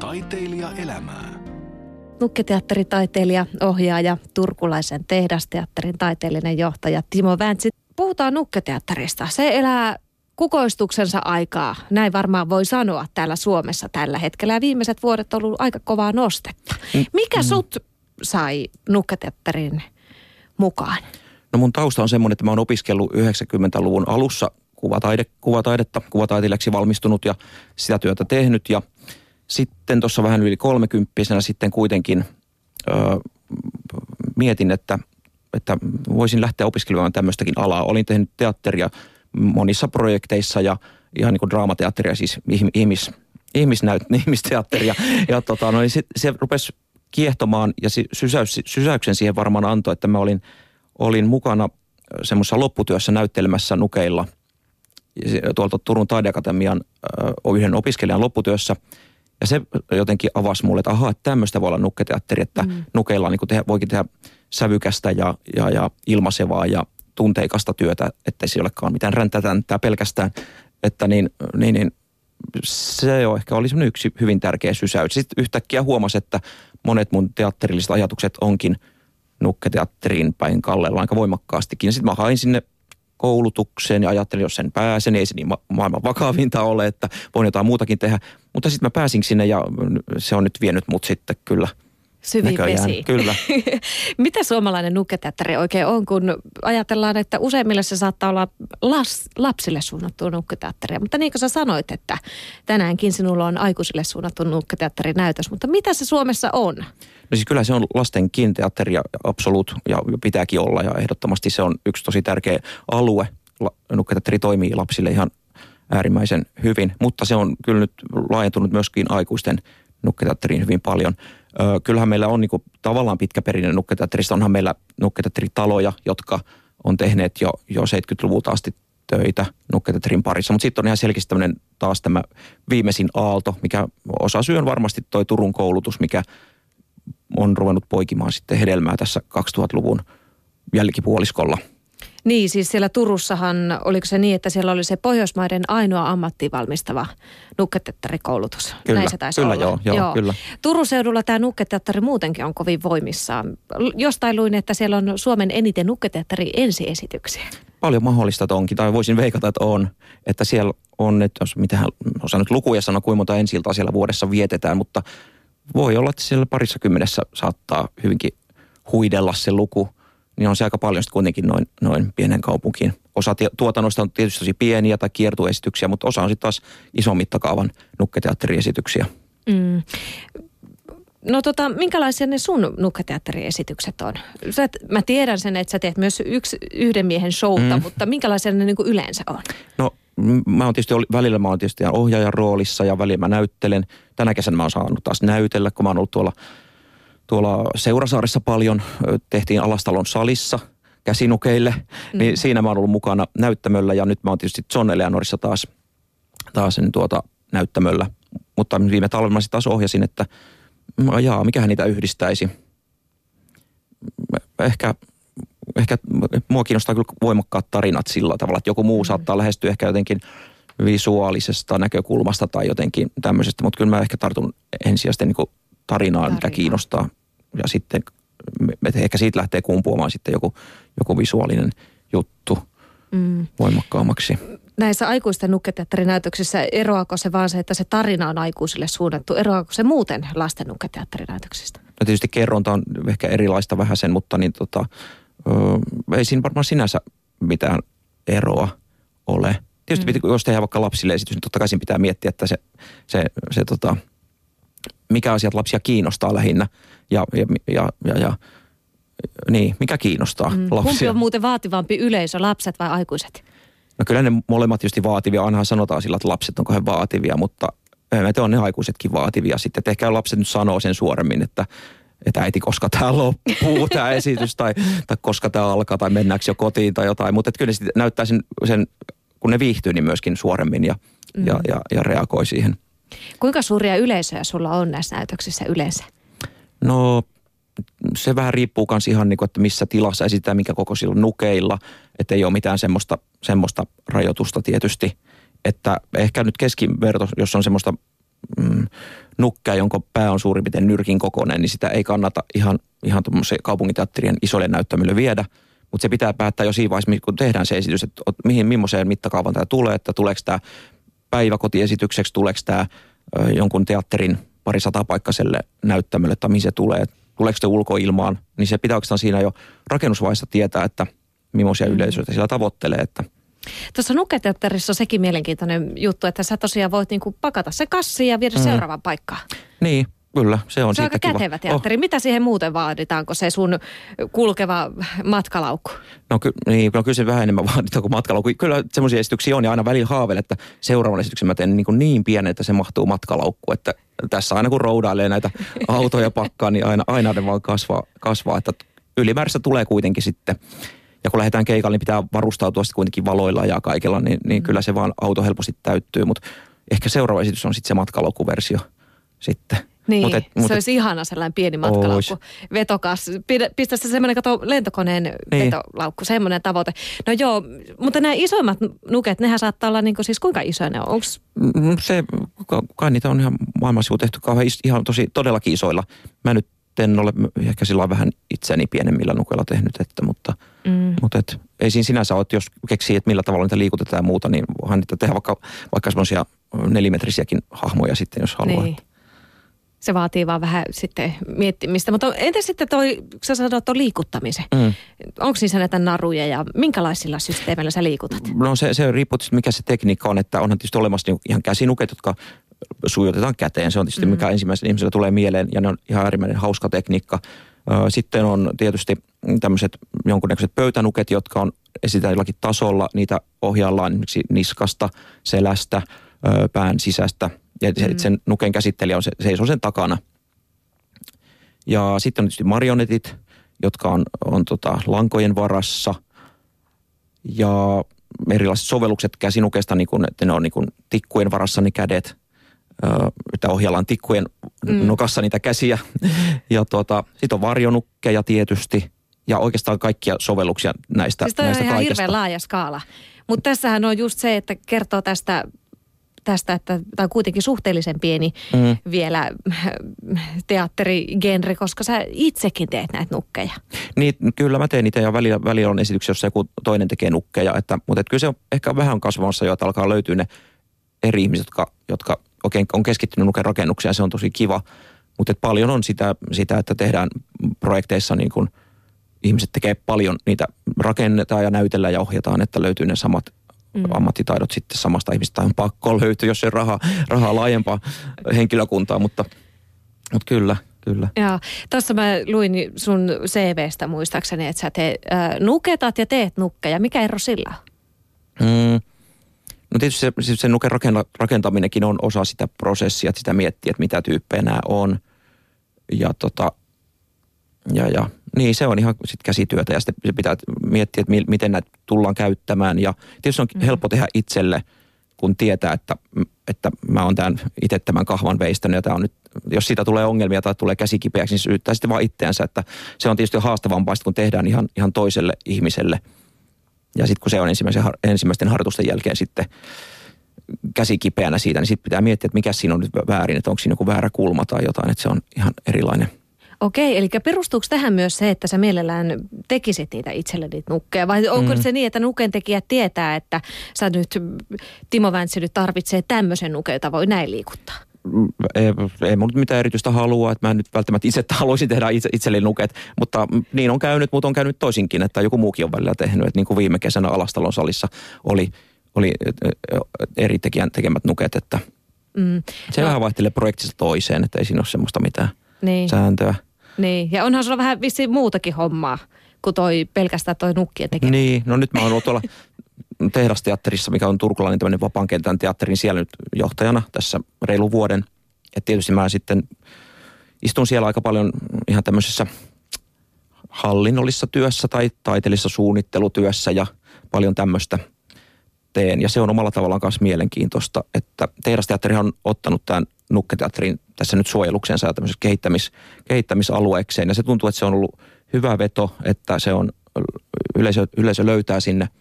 Taiteilija elämää. Nukketeatteritaiteilija, ohjaaja, turkulaisen tehdasteatterin taiteellinen johtaja Timo Väntsi. Puhutaan nukketeatterista. Se elää kukoistuksensa aikaa, näin varmaan voi sanoa täällä Suomessa tällä hetkellä. Ja viimeiset vuodet on ollut aika kovaa nostetta. Mikä sut sai nukketeatterin mukaan? No mun tausta on semmoinen, että mä oon opiskellut 90-luvun alussa kuvataide, kuvataidetta, kuvataiteilijaksi valmistunut ja sitä työtä tehnyt. Ja sitten tuossa vähän yli kolmekymppisenä sitten kuitenkin öö, mietin, että, että voisin lähteä opiskelemaan tämmöistäkin alaa. Olin tehnyt teatteria monissa projekteissa ja ihan niin kuin draamateatteria, siis ihmis, ihmisnäyt, ihmisteatteria. Ja tota, no, niin se, se rupesi kiehtomaan ja sysäys, sysäyksen siihen varmaan antoi, että mä olin, olin mukana semmoisessa lopputyössä näyttelemässä nukeilla tuolta Turun taideakatemian yhden opiskelijan lopputyössä. Ja se jotenkin avasi mulle, että ahaa, että tämmöistä voi olla nukketeatteri, että mm. nukeilla niin tehdä, voikin tehdä sävykästä ja, ja, ja ilmaisevaa ja tunteikasta työtä, ettei se olekaan mitään räntätäntä pelkästään. Että niin, niin, niin se jo ehkä oli yksi hyvin tärkeä sysäys. Sitten yhtäkkiä huomasi, että monet mun teatterilliset ajatukset onkin nukketeatteriin päin kallella aika voimakkaastikin. Sitten mä hain sinne koulutukseen ja ajattelin, jos sen pääsen, niin ei se niin ma- maailman vakavinta ole, että voin jotain muutakin tehdä. Mutta sitten mä pääsin sinne ja se on nyt vienyt mut sitten kyllä – Syviin vesiin. Kyllä. Mitä suomalainen nukketeatteri oikein on, kun ajatellaan, että useimmille se saattaa olla las, lapsille suunnattu nukketeatteria. Mutta niin kuin sä sanoit, että tänäänkin sinulla on aikuisille suunnattu nukketeatterinäytös. Mutta mitä se Suomessa on? No siis kyllä se on lastenkin teatteri ja absoluut ja pitääkin olla ja ehdottomasti se on yksi tosi tärkeä alue. Nukketeatteri toimii lapsille ihan äärimmäisen hyvin, mutta se on kyllä nyt laajentunut myöskin aikuisten nukketeatteriin hyvin paljon – kyllähän meillä on niin kuin, tavallaan pitkä perinne nukketeatterista. Onhan meillä nukketeatteritaloja, jotka on tehneet jo, jo 70-luvulta asti töitä nukketeatterin parissa. Mutta sitten on ihan selkeästi tämmöinen taas tämä viimeisin aalto, mikä osa syy on varmasti toi Turun koulutus, mikä on ruvennut poikimaan sitten hedelmää tässä 2000-luvun jälkipuoliskolla – niin, siis siellä Turussahan, oliko se niin, että siellä oli se Pohjoismaiden ainoa ammattiin valmistava nukketeatterikoulutus? Kyllä, Näin se taisi kyllä olla. Joo, joo, joo. kyllä. Turun seudulla tämä nukketeatteri muutenkin on kovin voimissaan. Jostain luin, että siellä on Suomen eniten nukketeatteri ensiesityksiä. Paljon mahdollista onkin, tai voisin veikata, että on. Että siellä on, että jos mitään osaan nyt lukuja sanoa, kuinka monta ensi siellä vuodessa vietetään, mutta voi olla, että siellä parissa kymmenessä saattaa hyvinkin huidella se luku – niin on se aika paljon sitten kuitenkin noin, noin pienen kaupunkiin. Osa tuotannoista on tietysti tosi pieniä tai kiertueesityksiä, mutta osa on sitten taas ison mittakaavan nukketeatteriesityksiä. Mm. No tota, minkälaisia ne sun nukketeatteriesitykset on? Sä, mä tiedän sen, että sä teet myös yksi, yhden miehen showta, mm. mutta minkälaisia ne niin kuin yleensä on? No mä oon tietysti, välillä mä oon tietysti ohjaajan roolissa ja välillä mä näyttelen. Tänä kesänä mä oon saanut taas näytellä, kun mä oon ollut tuolla tuolla Seurasaaressa paljon, tehtiin Alastalon salissa käsinukeille, mm. niin siinä mä oon ollut mukana näyttämöllä ja nyt mä oon tietysti John Eleanorissa taas, taas sen tuota näyttämöllä. Mutta viime talvena mä taas ohjasin, että jaa, mikähän niitä yhdistäisi. Ehkä, ehkä mua kiinnostaa kyllä voimakkaat tarinat sillä tavalla, että joku muu mm. saattaa lähestyä ehkä jotenkin visuaalisesta näkökulmasta tai jotenkin tämmöisestä, mutta kyllä mä ehkä tartun ensisijaisesti niin tarinaan, Tarina. mikä kiinnostaa ja sitten ehkä siitä lähtee kumpuamaan sitten joku, joku visuaalinen juttu mm. voimakkaammaksi. Näissä aikuisten nukketeatterinäytöksissä eroako se vaan se, että se tarina on aikuisille suunnattu? Eroako se muuten lasten nukketeatterinäytöksistä? No tietysti kerronta on ehkä erilaista vähän sen, mutta niin tota, ö, ei siinä varmaan sinänsä mitään eroa ole. Tietysti mm. jos tehdään vaikka lapsille esitys, niin totta kai siinä pitää miettiä, että se, se, se tota, mikä asiat lapsia kiinnostaa lähinnä ja, ja, ja, ja, ja niin, mikä kiinnostaa mm. lapsia. Kumpi on muuten vaativampi yleisö, lapset vai aikuiset? No kyllä ne molemmat tietysti vaativia. Ainahan sanotaan sillä, että lapset on kauhean vaativia, mutta te on ne aikuisetkin vaativia. Sitten että ehkä lapset nyt sanoo sen suoremmin, että, että äiti, koska tämä loppuu, tämä esitys, tai, tai koska tämä alkaa, tai mennäänkö jo kotiin tai jotain. Mutta kyllä ne näyttää sen, sen, kun ne viihtyy, niin myöskin suoremmin ja, mm. ja, ja, ja reagoi siihen. Kuinka suuria yleisöjä sulla on näissä näytöksissä yleensä? No se vähän riippuu myös ihan niin kuin, että missä tilassa esitetään, minkä koko silloin nukeilla. Että ei ole mitään semmoista, semmoista rajoitusta tietysti. Että ehkä nyt keskiverto, jos on semmoista mm, nukkea, jonka pää on suurin piirtein nyrkin kokoinen, niin sitä ei kannata ihan, ihan kaupunginteatterien isolle näyttämölle viedä. Mutta se pitää päättää jo siinä vaiheessa, kun tehdään se esitys, että mihin, millaiseen mittakaavan tämä tulee, että tuleeko tämä päiväkotiesitykseksi, tuleeko tämä jonkun teatterin pari paikkaiselle näyttämölle, että mihin se tulee, tuleeko se ulkoilmaan, niin se pitää oikeastaan siinä jo rakennusvaiheessa tietää, että millaisia mm. yleisöitä siellä tavoittelee, että – Tuossa Nuketeatterissa on sekin mielenkiintoinen juttu, että sä tosiaan voit niinku pakata se kassi ja viedä mm. seuraavaan paikkaan. Niin, kyllä. Se on, se on aika kiva. kätevä teatteri. Oh. Mitä siihen muuten vaaditaanko se sun kulkeva matkalaukku? No, ky- niin, no kyllä se vähän enemmän vaaditaan kuin matkalaukku. Kyllä semmoisia esityksiä on ja aina välillä haaveilen, että seuraavan esityksen mä teen niin, kuin niin pienen, että se mahtuu matkalaukku. Että tässä aina kun roudailee näitä autoja pakkaan, niin aina, aina ne vaan kasvaa, kasvaa että ylimääräistä tulee kuitenkin sitten ja kun lähdetään keikalle, niin pitää varustautua sitten kuitenkin valoilla ja kaikella, niin, niin mm. kyllä se vaan auto helposti täyttyy. Mutta ehkä seuraava esitys on sitten se matkalaukkuversio sitten. Niin, mut et, mut se olisi ihana sellainen pieni matkalaukku. Vetokas, pistä se semmoinen, kato lentokoneen niin. vetolaukku, semmoinen tavoite. No joo, mutta nämä isoimmat nuket, nehän saattaa olla niin kuin, siis kuinka isoja ne on? Onks... Mm, se, kai niitä on ihan maailmansivu tehty kauhean ihan tosi todellakin isoilla. Mä nyt en ole ehkä sillä vähän itseäni pienemmillä nukeilla tehnyt, että, mutta, mm. mutta et, ei siinä sinänsä ole, että jos keksii, että millä tavalla niitä liikutetaan ja muuta, niin voihan niitä tehdä vaikka, vaikka semmoisia nelimetrisiäkin hahmoja sitten, jos haluaa. Niin. Se vaatii vaan vähän sitten miettimistä. Mutta entä sitten toi, sä sanoit tuon liikuttamisen. Mm. Onko niissä näitä naruja ja minkälaisilla systeemeillä sä liikutat? No se, se riippuu mikä se tekniikka on, että onhan tietysti olemassa niinku ihan käsinuket, jotka sujutetaan käteen. Se on tietysti mm. mikä ensimmäisen ihmisellä tulee mieleen ja ne on ihan äärimmäinen hauska tekniikka. Sitten on tietysti tämmöiset jonkunnäköiset pöytänuket, jotka on esitään jollakin tasolla. Niitä ohjaillaan esimerkiksi niskasta, selästä, pään sisästä. Ja mm. sen nuken käsittelijä on se, seisoo sen takana. Ja sitten on tietysti marionetit, jotka on, on tota lankojen varassa. Ja erilaiset sovellukset käsinukesta, niin kun, että ne on niin kun tikkujen varassa ne kädet että ohjellaan tikkujen mm. nokassa niitä käsiä. Ja tuota, sitten on varjonukkeja tietysti ja oikeastaan kaikkia sovelluksia näistä, siis näistä on ihan kaikesta. hirveän laaja skaala. Mutta tässähän on just se, että kertoo tästä tästä, että tämä on kuitenkin suhteellisen pieni mm. vielä teatterigenre, koska sä itsekin teet näitä nukkeja. Niin, kyllä mä teen niitä ja välillä, välillä on esityksiä, jossa joku toinen tekee nukkeja, että, mutta että kyllä se on ehkä vähän kasvamassa jo, että alkaa löytyä ne eri ihmiset, jotka, jotka oikein on keskittynyt nuken rakennukseen, se on tosi kiva. Mutta paljon on sitä, sitä, että tehdään projekteissa niin kuin ihmiset tekee paljon, niitä rakennetaan ja näytellään ja ohjataan, että löytyy ne samat mm. ammattitaidot sitten samasta ihmistä. On pakko löytyä, jos ei rahaa, rahaa laajempaa henkilökuntaa, mutta, mutta kyllä, kyllä. Joo. Tuossa mä luin sun CVstä muistaakseni, että sä te, äh, nuketat ja teet nukkeja. Mikä ero sillä on? Mm, No tietysti se, siis se nuken rakentaminenkin on osa sitä prosessia, että sitä miettiä, että mitä tyyppejä nämä on. Ja tota, ja, ja niin se on ihan sit käsityötä ja sitten se pitää miettiä, että miten näitä tullaan käyttämään. Ja tietysti on mm. helppo tehdä itselle, kun tietää, että, että mä oon tämän, itse tämän kahvan veistänyt ja tämä on nyt, jos siitä tulee ongelmia tai tulee käsi kipeäksi, niin se syyttää sitten vaan itseänsä, että se on tietysti haastavampaa, kun tehdään ihan, ihan toiselle ihmiselle – ja sitten kun se on ensimmäisen, ensimmäisten harjoitusten jälkeen sitten käsi kipeänä siitä, niin sitten pitää miettiä, että mikä siinä on nyt väärin, että onko siinä joku väärä kulma tai jotain, että se on ihan erilainen. Okei, eli perustuuko tähän myös se, että sä mielellään tekisit niitä itselle niitä nukkeja? Vai onko mm. se niin, että nuken tekijä tietää, että sä nyt, Timo Väntsy nyt tarvitsee tämmöisen nuken, jota voi näin liikuttaa? ei, ei mun mitään erityistä halua, että mä en nyt välttämättä itse haluaisin tehdä itse, itselleni nuket, mutta niin on käynyt, mutta on käynyt toisinkin, että joku muukin on välillä tehnyt, että niin kuin viime kesänä Alastalon salissa oli, oli eri tekijän tekemät nuket, että mm. se no. vähän vaihtelee projektista toiseen, että ei siinä ole semmoista mitään niin. sääntöä. Niin, ja onhan sulla vähän vissiin muutakin hommaa kuin toi pelkästään toi nukkien tekeminen. Niin, no nyt mä oon ollut tuolla tehdasteatterissa, mikä on turkulainen tämmöinen vapaan kentän niin siellä nyt johtajana tässä reilu vuoden. Ja tietysti mä sitten istun siellä aika paljon ihan tämmöisessä hallinnollisessa työssä tai taiteellisessa suunnittelutyössä ja paljon tämmöistä teen. Ja se on omalla tavallaan myös mielenkiintoista, että tehdasteatteri on ottanut tämän nukketeatterin tässä nyt suojeluksensa ja kehittämis, kehittämisalueekseen. Ja se tuntuu, että se on ollut hyvä veto, että se on, yleisö, yleisö löytää sinne –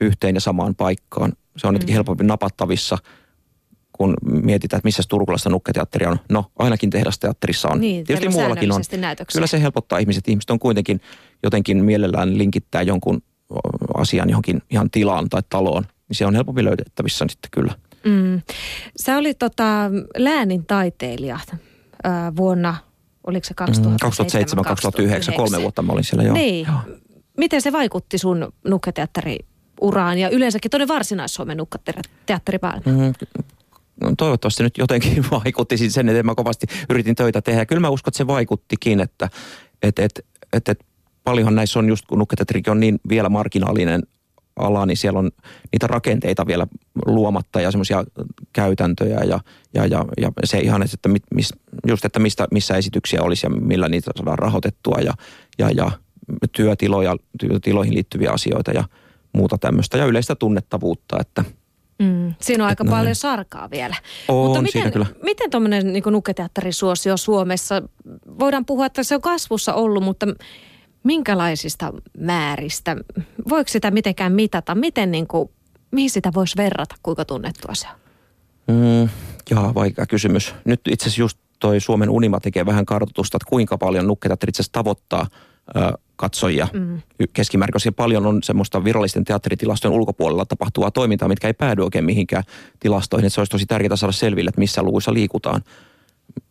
yhteen ja samaan paikkaan. Se on jotenkin mm. helpompi napattavissa kun mietitään, että missä Turkulassa nukketeatteri on. No, ainakin tehdasteatterissa on. Niin, Tietysti muuallakin on. Näytöksiä. Kyllä se helpottaa ihmiset. Ihmiset on kuitenkin jotenkin mielellään linkittää jonkun asian johonkin ihan tilaan tai taloon. Niin se on helpompi löydettävissä sitten kyllä. Mm. Sä olit tota, läänin taiteilija äh, vuonna, oliko se 2007, 2007 2009, kolme vuotta mä olin siellä jo. Niin. Joo. Miten se vaikutti sun nukketeatteri uraan ja yleensäkin tuonne Varsinais-Suomen nukketeatteripäälle? Mm, no, toivottavasti nyt jotenkin vaikutti sen, että mä kovasti yritin töitä tehdä. Kyllä mä uskon, että se vaikuttikin, että et, et, et, et paljonhan näissä on just, kun nukketeatterikin on niin vielä marginaalinen ala, niin siellä on niitä rakenteita vielä luomatta ja semmoisia käytäntöjä ja, ja, ja, ja se ihan, että mit, mis, just, että mistä, missä esityksiä olisi ja millä niitä saadaan rahoitettua ja, ja, ja työtiloja, työtiloihin liittyviä asioita ja muuta tämmöistä ja yleistä tunnettavuutta, että Mm, siinä on aika näin. paljon sarkaa vielä. On, Mutta miten, kyllä. miten tuommoinen niin nuketeatterisuosio Suomessa, voidaan puhua, että se on kasvussa ollut, mutta minkälaisista määristä? Voiko sitä mitenkään mitata? Miten niin kuin, mihin sitä voisi verrata, kuinka tunnettua se on? Mm, jaa, vaikea kysymys. Nyt itse asiassa just toi Suomen Unima tekee vähän kartoitusta, että kuinka paljon nukketeatteri itse asiassa tavoittaa ö, katsojia mm. keskimäärin, koska paljon on semmoista virallisten teatteritilastojen ulkopuolella tapahtuvaa toimintaa, mitkä ei päädy oikein mihinkään tilastoihin. Että se olisi tosi tärkeää saada selville, että missä luvuissa liikutaan.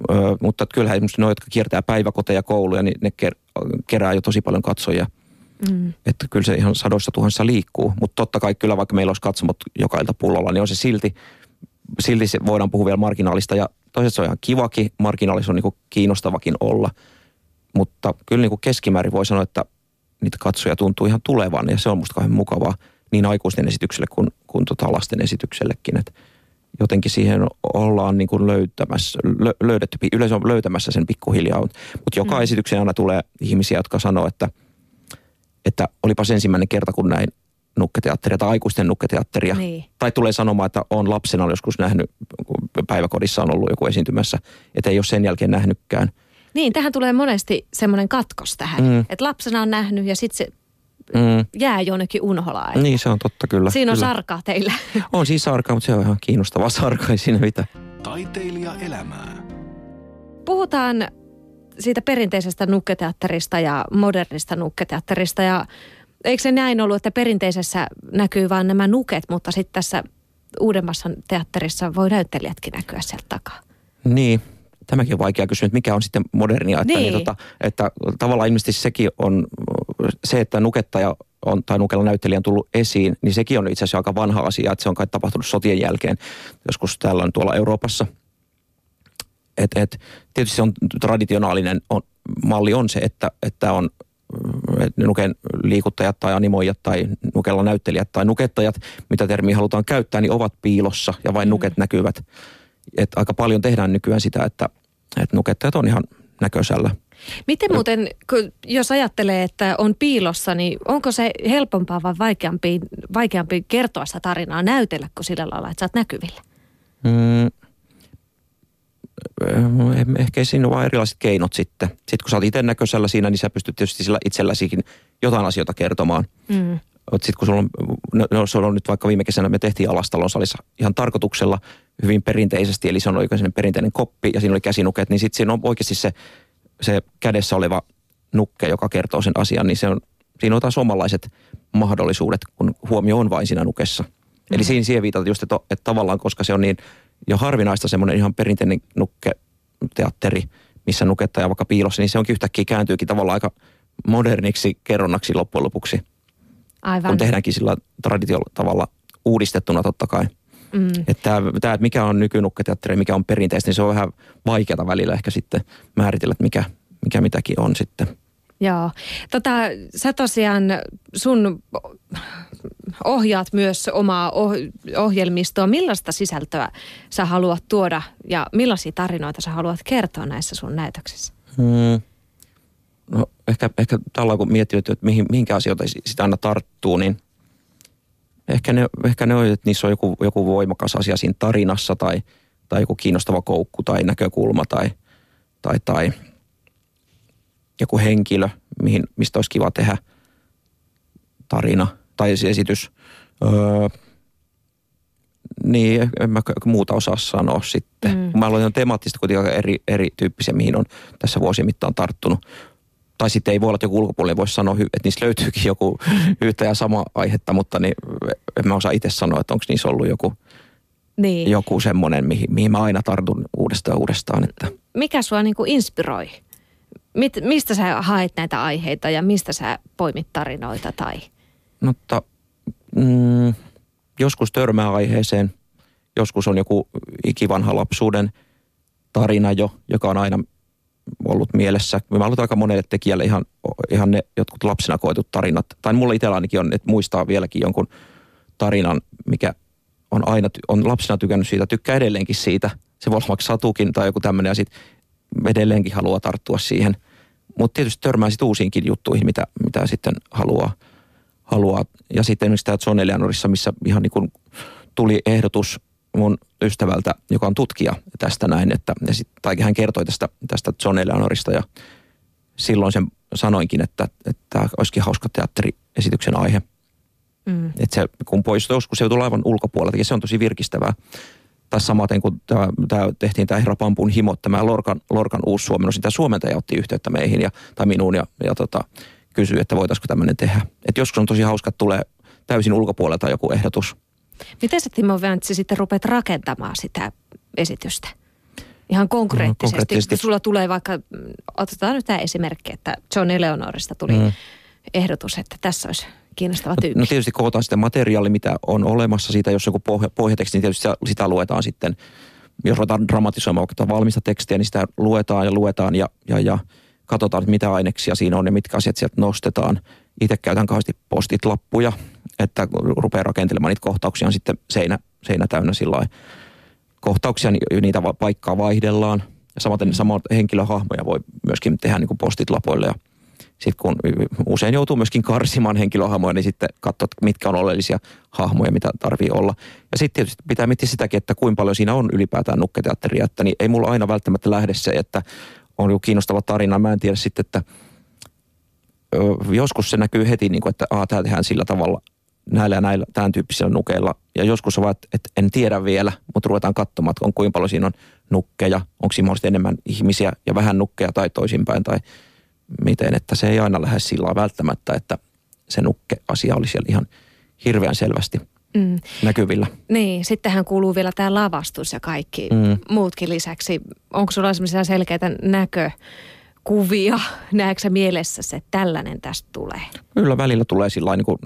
Ö, mutta kyllähän esimerkiksi ne, jotka kiertää päiväkoteja ja kouluja, niin ne kerää jo tosi paljon katsojia. Mm. Että kyllä se ihan sadoissa tuhansissa liikkuu. Mutta totta kai kyllä vaikka meillä olisi katsomot joka ilta pullolla, niin on se silti, silti se voidaan puhua vielä marginaalista. Ja toisaalta se on ihan kivakin, marginaalis on niin kiinnostavakin olla. Mutta kyllä niin kuin keskimäärin voi sanoa, että niitä katsoja tuntuu ihan tulevan ja se on musta kauhean mukavaa niin aikuisten esitykselle kuin, kuin tota lasten esityksellekin. Että jotenkin siihen ollaan niin kuin löytämässä, lö, löydetty, yleensä on löytämässä sen pikkuhiljaa. Mutta joka mm. esitykseen aina tulee ihmisiä, jotka sanoo, että, että olipas ensimmäinen kerta, kun näin nukketeatteria tai aikuisten nukketeatteria. Niin. Tai tulee sanomaan, että on lapsena joskus nähnyt, kun päiväkodissa on ollut joku esiintymässä, että ei ole sen jälkeen nähnytkään. Niin, tähän tulee monesti semmoinen katkos tähän, mm. että lapsena on nähnyt ja sitten se mm. jää jonnekin unholaan. Niin, se on totta kyllä. Siinä on kyllä. sarkaa teillä. On siis sarkaa, mutta se on ihan kiinnostava sarka, ei siinä mitä. Taiteilija elämää. Puhutaan siitä perinteisestä nukketeatterista ja modernista nukketeatterista ja eikö se näin ollut, että perinteisessä näkyy vain nämä nuket, mutta sitten tässä uudemmassa teatterissa voi näyttelijätkin näkyä sieltä takaa? Niin, tämäkin on vaikea kysymys, että mikä on sitten modernia. Että, niin. Niin, tota, että tavallaan ilmeisesti sekin on se, että nukettaja on, tai nukella näyttelijä on tullut esiin, niin sekin on itse asiassa aika vanha asia, että se on kai tapahtunut sotien jälkeen joskus täällä on tuolla Euroopassa. Et, et, tietysti se on traditionaalinen on, malli on se, että, että on että nuken liikuttajat tai animoijat tai nukella näyttelijät tai nukettajat, mitä termiä halutaan käyttää, niin ovat piilossa ja vain mm. nuket näkyvät. Et aika paljon tehdään nykyään sitä, että, että nukettajat on ihan näköisellä – Miten muuten, jos ajattelee, että on piilossa, niin onko se helpompaa vai vaikeampi, vaikeampi kertoa sitä tarinaa, näytellä kuin sillä lailla, että sä oot näkyvillä? Mm, ehkä siinä on vaan erilaiset keinot sitten. Sitten kun sä oot itse näköisellä siinä, niin sä pystyt tietysti sillä itselläsikin jotain asioita kertomaan. Mm. Sitten kun sulla on, no, no se on nyt vaikka viime kesänä me tehtiin Alastalon salissa ihan tarkoituksella hyvin perinteisesti, eli se on oikein perinteinen koppi ja siinä oli käsinuket, niin sitten siinä on oikeasti se se kädessä oleva nukke, joka kertoo sen asian, niin se on, siinä on taas omanlaiset mahdollisuudet, kun huomio on vain siinä nukessa. Mm-hmm. Eli siinä siihen viitataan just, että, että tavallaan, koska se on niin jo harvinaista semmoinen ihan perinteinen nukketeatteri, missä nukettaja vaikka piilossa, niin se onkin yhtäkkiä kääntyykin tavallaan aika moderniksi kerronnaksi loppujen lopuksi. Aivan. Kun tehdäänkin sillä traditiolla tavalla uudistettuna totta kai. Mm. Että tämä, että mikä on nykynukketeatteri mikä on perinteistä, niin se on vähän vaikeata välillä ehkä sitten määritellä, että mikä, mikä mitäkin on sitten. Joo. Tota, sä tosiaan, sun ohjaat myös omaa ohjelmistoa. Millaista sisältöä sä haluat tuoda ja millaisia tarinoita sä haluat kertoa näissä sun näytöksissä? Hmm. No ehkä, ehkä tällä kun miettii, että mihin, mihinkä asioita sitä aina tarttuu, niin Ehkä ne, ehkä ne on, että niissä on joku, joku voimakas asia siinä tarinassa tai, tai joku kiinnostava koukku tai näkökulma tai, tai, tai joku henkilö, mihin, mistä olisi kiva tehdä tarina tai esitys. Öö, Niin, en mä muuta osaa sanoa sitten. Mm. Mä aloin temaattista kuitenkin eri, erityyppisiä, mihin on tässä vuosien mittaan tarttunut. Tai sitten ei voi olla, että joku ulkopuolinen voisi sanoa, että niissä löytyykin joku yhtä ja sama aihetta, mutta niin en mä osaa itse sanoa, että onko niissä ollut joku, niin. joku semmoinen, mihin, mihin mä aina tartun uudestaan uudestaan. Että. Mikä sua niin kuin inspiroi? Mit, mistä sä haet näitä aiheita ja mistä sä poimit tarinoita tai? Mutta mm, joskus törmää aiheeseen, joskus on joku ikivanha lapsuuden tarina jo, joka on aina ollut mielessä. Mä olen aika monelle tekijälle ihan, ihan ne jotkut lapsena koetut tarinat. Tai mulla itsellä ainakin on, että muistaa vieläkin jonkun tarinan, mikä on aina, on lapsena tykännyt siitä, tykkää edelleenkin siitä. Se voi olla vaikka satukin tai joku tämmöinen ja sitten edelleenkin haluaa tarttua siihen. Mutta tietysti törmää sitten uusiinkin juttuihin, mitä, mitä sitten haluaa – haluaa. Ja sitten esimerkiksi tämä John Eleanorissa, missä ihan niin kuin tuli ehdotus mun ystävältä, joka on tutkija tästä näin, että ja sit, tai hän kertoi tästä, tästä John Eleanorista ja silloin sen sanoinkin, että, että olisikin hauska teatteriesityksen aihe. Mm. Että se, kun poistuu joskus, se tulee aivan ulkopuolelta ja se on tosi virkistävää. Tai samaten kun tämä, tämä tehtiin tämä Herra Pampun himo, tämä Lorkan, Lorkan uusi suomennos, niin tämä suomentaja otti yhteyttä meihin ja, tai minuun ja, ja tota, kysyy, että voitaisiko tämmöinen tehdä. Et joskus on tosi hauska, että tulee täysin ulkopuolelta joku ehdotus. Miten sä Timo Väntsi sitten rupeat rakentamaan sitä esitystä? Ihan konkreettisesti. No, konkreettisesti. Sulla tulee vaikka, otetaan nyt tämä esimerkki, että John Eleanorista tuli mm. ehdotus, että tässä olisi kiinnostava no, tyyppi. No tietysti kootaan sitten materiaali, mitä on olemassa siitä, jos joku pohja, pohjateksti, niin tietysti sitä, sitä luetaan sitten. Jos ruvetaan dramatisoimaan vaikka valmista tekstiä, niin sitä luetaan ja luetaan ja, ja, ja katsotaan, että mitä aineksia siinä on ja mitkä asiat sieltä nostetaan. Itse käytän kauheasti postit-lappuja, että rupeaa rakentelemaan niitä kohtauksia, on sitten seinä, seinä täynnä sillä kohtauksia, niin niitä paikkaa vaihdellaan. Ja samaten samat henkilöhahmoja voi myöskin tehdä niin kuin postit-lapoille ja sitten kun usein joutuu myöskin karsimaan henkilöhahmoja, niin sitten katsot, mitkä on oleellisia hahmoja, mitä tarvii olla. Ja sitten tietysti pitää miettiä sitäkin, että kuinka paljon siinä on ylipäätään nukketeatteria, että niin ei mulla aina välttämättä lähde se, että on jo kiinnostava tarina. Mä en tiedä sitten, että joskus se näkyy heti, niin kuin, että tämä tehdään sillä tavalla näillä ja näillä tämän tyyppisillä nukeilla. Ja joskus on vaan, että en tiedä vielä, mutta ruvetaan katsomaan, että on kuinka paljon siinä on nukkeja, onko siinä enemmän ihmisiä ja vähän nukkeja tai toisinpäin tai miten, että se ei aina lähde sillä välttämättä, että se nukke-asia oli siellä ihan hirveän selvästi mm. näkyvillä. Niin, sittenhän kuuluu vielä tämä lavastus ja kaikki mm. muutkin lisäksi. Onko sulla sellaisia selkeitä näkökuvia? Näetkö sä mielessä se, että tällainen tästä tulee? Kyllä välillä tulee sillä niin kuin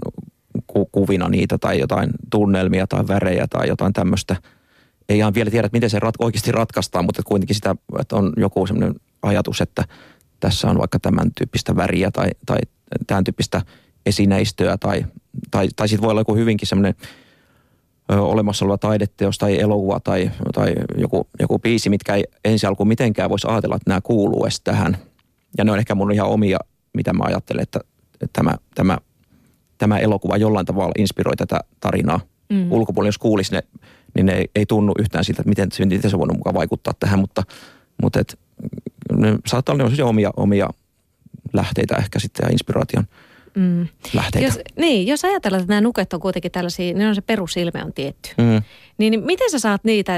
ku, kuvina niitä tai jotain tunnelmia tai värejä tai jotain tämmöistä. Ei ihan vielä tiedä, että miten se rat, oikeasti ratkaistaan, mutta kuitenkin sitä, että on joku sellainen ajatus, että tässä on vaikka tämän tyyppistä väriä tai, tai tämän tyyppistä esineistöä tai, tai, tai sitten voi olla joku hyvinkin semmoinen olemassa oleva taideteos tai elokuva tai, tai joku, joku biisi, mitkä ei ensi alkuun mitenkään voisi ajatella, että nämä kuuluu edes tähän. Ja ne on ehkä mun ihan omia, mitä mä ajattelen, että, että tämä, tämä, tämä elokuva jollain tavalla inspiroi tätä tarinaa. Mm. Ulkopuolella, jos kuulisi ne, niin ne ei, ei tunnu yhtään siitä, että miten, miten se voinut mukaan vaikuttaa tähän, mutta, mutta et, ne saattaa olla omia, omia lähteitä ehkä sitten ja inspiraation mm. lähteitä. Jos, niin, jos ajatellaan, että nämä nuket on kuitenkin tällaisia, niin on se perusilme on tietty. Mm. Niin, niin miten sä saat niitä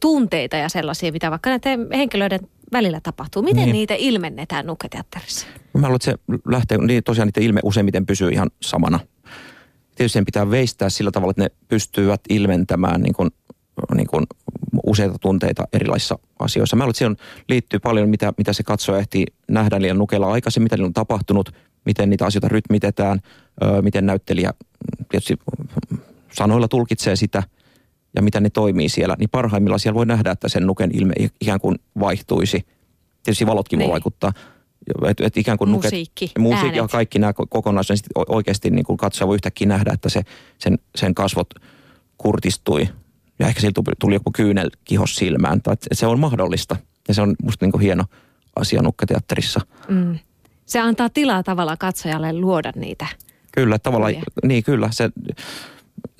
tunteita ja sellaisia, mitä vaikka näiden henkilöiden välillä tapahtuu? Miten niin. niitä ilmennetään nuketeatterissa? Mä luulen, että se lähtee, niin tosiaan niiden ilme useimmiten pysyy ihan samana. Tietysti sen pitää veistää sillä tavalla, että ne pystyvät ilmentämään niin kuin, niin kuin useita tunteita erilaisissa asioissa. Mä luulen, että siihen liittyy paljon, mitä, mitä se katsoja ehtii nähdä liian nukella aikaisemmin, mitä on tapahtunut – miten niitä asioita rytmitetään, miten näyttelijä tietysti sanoilla tulkitsee sitä ja miten ne toimii siellä, niin parhaimmillaan siellä voi nähdä, että sen nuken ilme ikään kuin vaihtuisi. Tietysti valotkin niin. voi vaikuttaa. Että et ikään kuin nuket, musiikki, musiikki ja kaikki nämä kokonaisuudet oikeasti niin kuin katsoja voi yhtäkkiä nähdä, että se, sen, sen kasvot kurtistui ja ehkä siltä tuli joku kyynel kihos silmään. Tai, se on mahdollista ja se on musta niin kuin hieno asia nukketeatterissa. Mm se antaa tilaa tavallaan katsojalle luoda niitä. Kyllä, tavallaan, niin kyllä. Se,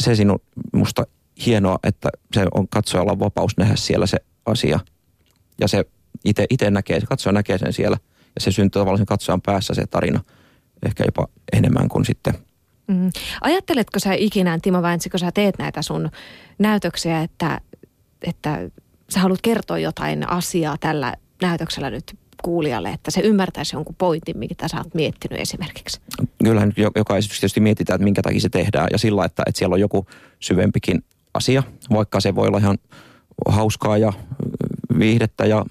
se sinun musta hienoa, että se on katsojalla on vapaus nähdä siellä se asia. Ja se itse näkee, se katsoja näkee sen siellä. Ja se syntyy tavallaan sen katsojan päässä se tarina ehkä jopa enemmän kuin sitten Mm. Ajatteletko sä ikinä, Timo Väntsi, kun sä teet näitä sun näytöksiä, että, että sä haluat kertoa jotain asiaa tällä näytöksellä nyt kuulijalle, että se ymmärtäisi jonkun pointin, mitä sä oot miettinyt esimerkiksi? Kyllähän joka esitys tietysti mietitään, että minkä takia se tehdään ja sillä, että, että siellä on joku syvempikin asia, vaikka se voi olla ihan hauskaa ja viihdettä ja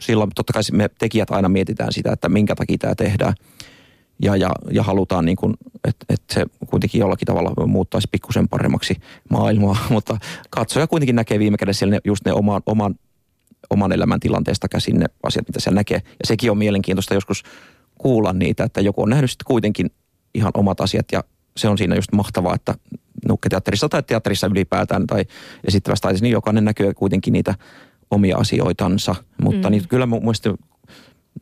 silloin totta kai me tekijät aina mietitään sitä, että minkä takia tämä tehdään ja, ja, ja halutaan, niin kuin, että, että se kuitenkin jollakin tavalla muuttaisi pikkusen paremmaksi maailmaa, mutta katsoja kuitenkin näkee viime kädessä siellä ne, just ne oman, oman, oman elämän tilanteesta käsin ne asiat, mitä siellä näkee. Ja sekin on mielenkiintoista joskus kuulla niitä, että joku on nähnyt sitten kuitenkin ihan omat asiat ja se on siinä just mahtavaa, että nukketeatterissa tai teatterissa ylipäätään tai esittävässä taiteessa, niin jokainen näkyy kuitenkin niitä omia asioitansa. Mutta mm. niin kyllä mun mielestä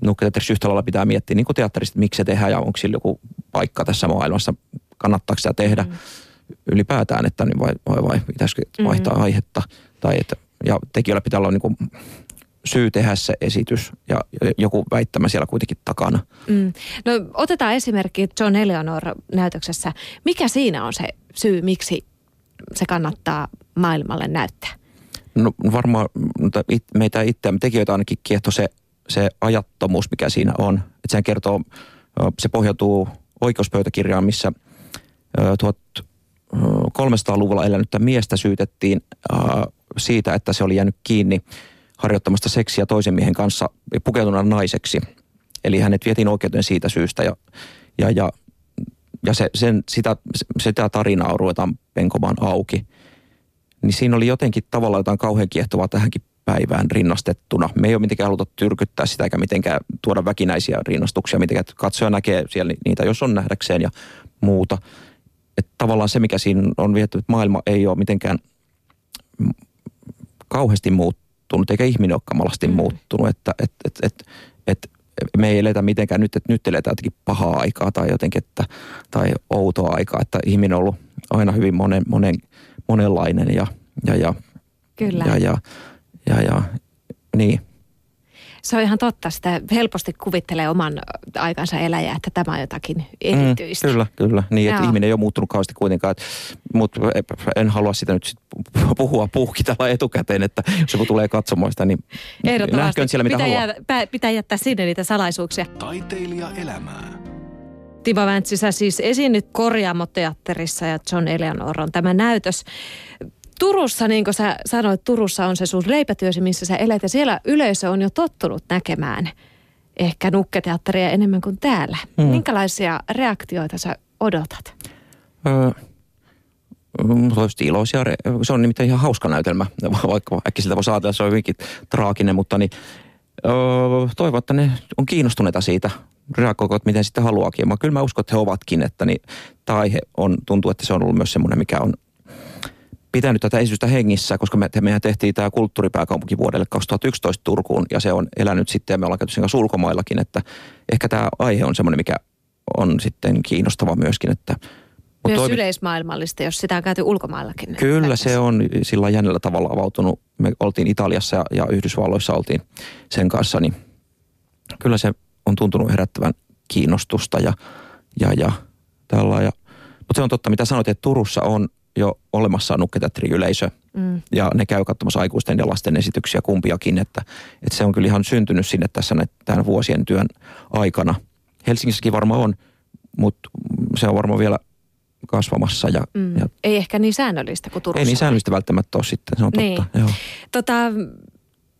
nukketeatterissa yhtä lailla pitää miettiä niin kuin teatterista, että miksi se tehdään ja onko sillä joku paikka tässä maailmassa, kannattaako sitä tehdä mm. ylipäätään, että niin vai, vai, vai pitäisikö mm. vaihtaa mm. aihetta. Tai että, ja tekijöillä pitää olla niin kuin syy tehdä se esitys ja joku väittämä siellä kuitenkin takana. Mm. No otetaan esimerkki John Eleanor näytöksessä. Mikä siinä on se syy, miksi se kannattaa maailmalle näyttää? No varmaan meitä itse, tekijöitä ainakin kiehtoi se se ajattomuus, mikä siinä on. Että sehän kertoo, se pohjautuu oikeuspöytäkirjaan, missä 1300-luvulla elänyttä miestä syytettiin siitä, että se oli jäänyt kiinni harjoittamasta seksiä toisen miehen kanssa pukeutuna naiseksi. Eli hänet vietiin oikeuteen siitä syystä ja, ja, ja, ja se, sen, sitä, sitä tarinaa ruvetaan penkomaan auki. Niin siinä oli jotenkin tavallaan jotain kauhean kiehtovaa tähänkin päivään rinnastettuna. Me ei ole mitenkään haluta tyrkyttää sitä eikä mitenkään tuoda väkinäisiä rinnastuksia, mitenkään katsoja näkee siellä niitä, jos on nähdäkseen ja muuta. Että tavallaan se, mikä siinä on vietty, että maailma ei ole mitenkään kauheasti muuttunut, eikä ihminen ole kamalasti mm. muuttunut, että et, et, et, et, me ei eletä mitenkään nyt, että nyt eletään jotenkin pahaa aikaa tai jotenkin, että, tai outoa aikaa, että ihminen on ollut aina hyvin monen, monen, monenlainen ja, ja, ja, Kyllä. ja, ja ja, ja niin. Se on ihan totta. Sitä helposti kuvittelee oman aikansa eläjä, että tämä on jotakin erityistä. Mm, kyllä, kyllä. Niin, että Joo. ihminen ei ole muuttunut kauheasti kuitenkaan. Mutta en halua sitä nyt sit puhua puhkitella etukäteen, että jos joku tulee katsomaan sitä, niin nähköön siellä mitä pitää haluaa. Jää, pitää jättää sinne niitä salaisuuksia. Taiteilija elämää. Timo Väntsi, sä siis esiinnyt Korjaamoteatterissa ja John Eleanor on tämä näytös. Turussa, niin kuin sä sanoit, Turussa on se sun leipätyösi, missä sä elät ja siellä yleisö on jo tottunut näkemään ehkä nukketeatteria enemmän kuin täällä. Mm. Minkälaisia reaktioita sä odotat? Öö, tietysti iloisia. Se on nimittäin ihan hauska näytelmä, vaikka äkkiä voisi ajatella, että se on hyvinkin traaginen, mutta niin, öö, toivon, että ne on kiinnostuneita siitä reagoivat miten sitten haluakin. Mä, kyllä mä uskon, että he ovatkin, että niin, tämä aihe on, tuntuu, että se on ollut myös semmoinen, mikä on pitänyt tätä esitystä hengissä, koska me, mehän tehtiin tämä kulttuuripääkaupunki vuodelle 2011 Turkuun ja se on elänyt sitten ja me ollaan käyty sen kanssa ulkomaillakin, että ehkä tämä aihe on semmoinen, mikä on sitten kiinnostava myöskin, että myös toimi... yleismaailmallista, jos sitä on käyty ulkomaillakin. Kyllä se on sillä jännällä tavalla avautunut. Me oltiin Italiassa ja, ja Yhdysvalloissa oltiin sen kanssa, niin kyllä se on tuntunut herättävän kiinnostusta ja, ja, ja tällä. Ja, mutta se on totta, mitä sanoit, että Turussa on jo olemassa nukketeatteriyleisö. Mm. Ja ne käy katsomassa aikuisten ja lasten esityksiä kumpiakin, että, että se on kyllä ihan syntynyt sinne tässä tämän vuosien työn aikana. Helsingissäkin varmaan on, mutta se on varmaan vielä kasvamassa. Ja, mm. ja ei ehkä niin säännöllistä kuin Turussa. Ei niin säännöllistä välttämättä ole sitten, se on niin. totta. Joo. Tota,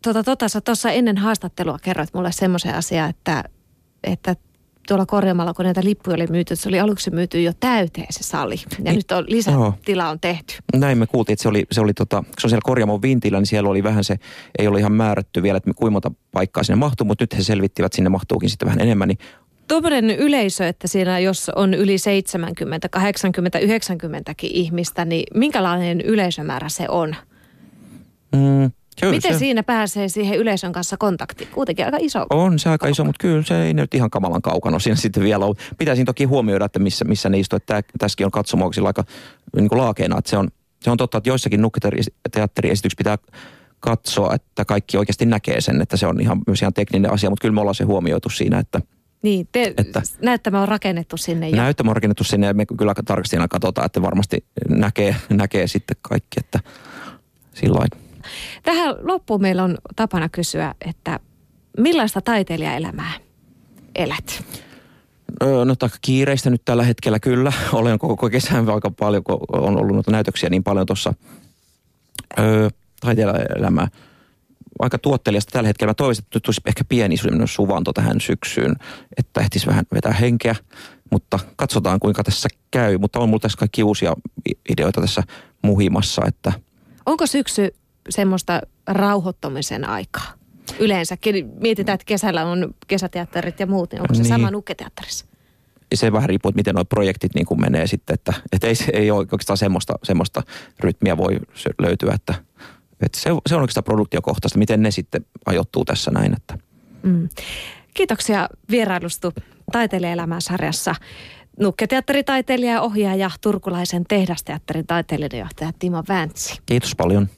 tota, tota, sä tuossa ennen haastattelua kerroit mulle semmoisen asian, että, että tuolla korjaamalla, kun näitä lippuja oli myyty, se oli aluksi myyty jo täyteen se sali. Ja niin, nyt on lisätila on tehty. Näin me kuultiin, että se oli, se oli tota, se on siellä korjaamon vintillä, niin siellä oli vähän se, ei ole ihan määrätty vielä, että kuinka monta paikkaa sinne mahtuu, mutta nyt he selvittivät, sinne mahtuukin sitten vähän enemmän, niin Tuommoinen yleisö, että siinä jos on yli 70, 80, 90 ihmistä, niin minkälainen yleisömäärä se on? Mm, Kyllä, Miten se... siinä pääsee siihen yleisön kanssa kontaktiin? Kuitenkin aika iso. On se aika kaukana. iso, mutta kyllä se ei nyt ihan kamalan kaukana siinä sitten vielä ole. Pitäisi toki huomioida, että missä, missä ne istuu. Että tässäkin on katsomoksilla aika niin kuin laakeena. Että se, on, se on totta, että joissakin nukketeatteriesityksissä pitää katsoa, että kaikki oikeasti näkee sen, että se on ihan, myös ihan tekninen asia, mutta kyllä me ollaan se huomioitu siinä, että, Niin, te, että, näyttämö on rakennettu sinne. Jo. Näyttämö on rakennettu sinne ja me kyllä tarkasti aina katsotaan, että varmasti näkee, näkee sitten kaikki, että sillä Tähän loppuun meillä on tapana kysyä, että millaista taiteilijaelämää elät? No aika kiireistä nyt tällä hetkellä kyllä. Olen koko kesän aika paljon, kun on ollut noita näytöksiä niin paljon tuossa taiteilijaelämää. Aika tuottelijasta tällä hetkellä. Mä toivoisin, että tulisi ehkä pieni suvanto tähän syksyyn, että ehtisi vähän vetää henkeä. Mutta katsotaan kuinka tässä käy. Mutta on mulla tässä kaikki uusia ideoita tässä muhimassa. Että... Onko syksy semmoista rauhoittamisen aikaa? Yleensäkin mietitään, että kesällä on kesäteatterit ja muut, niin onko se niin. sama nukketeatterissa? se vähän riippuu, että miten nuo projektit niin kuin menee sitten, että, että ei, ei ole oikeastaan semmoista, semmoista rytmiä voi löytyä, että, että se, se on oikeastaan produktiokohtaista, miten ne sitten ajoittuu tässä näin. Että. Mm. Kiitoksia vierailustu taiteilijaelämän sarjassa. Nukketeatteritaiteilija ja ohjaaja Turkulaisen tehdasteatterin taiteilijajohtaja Timo Väntsi. Kiitos paljon.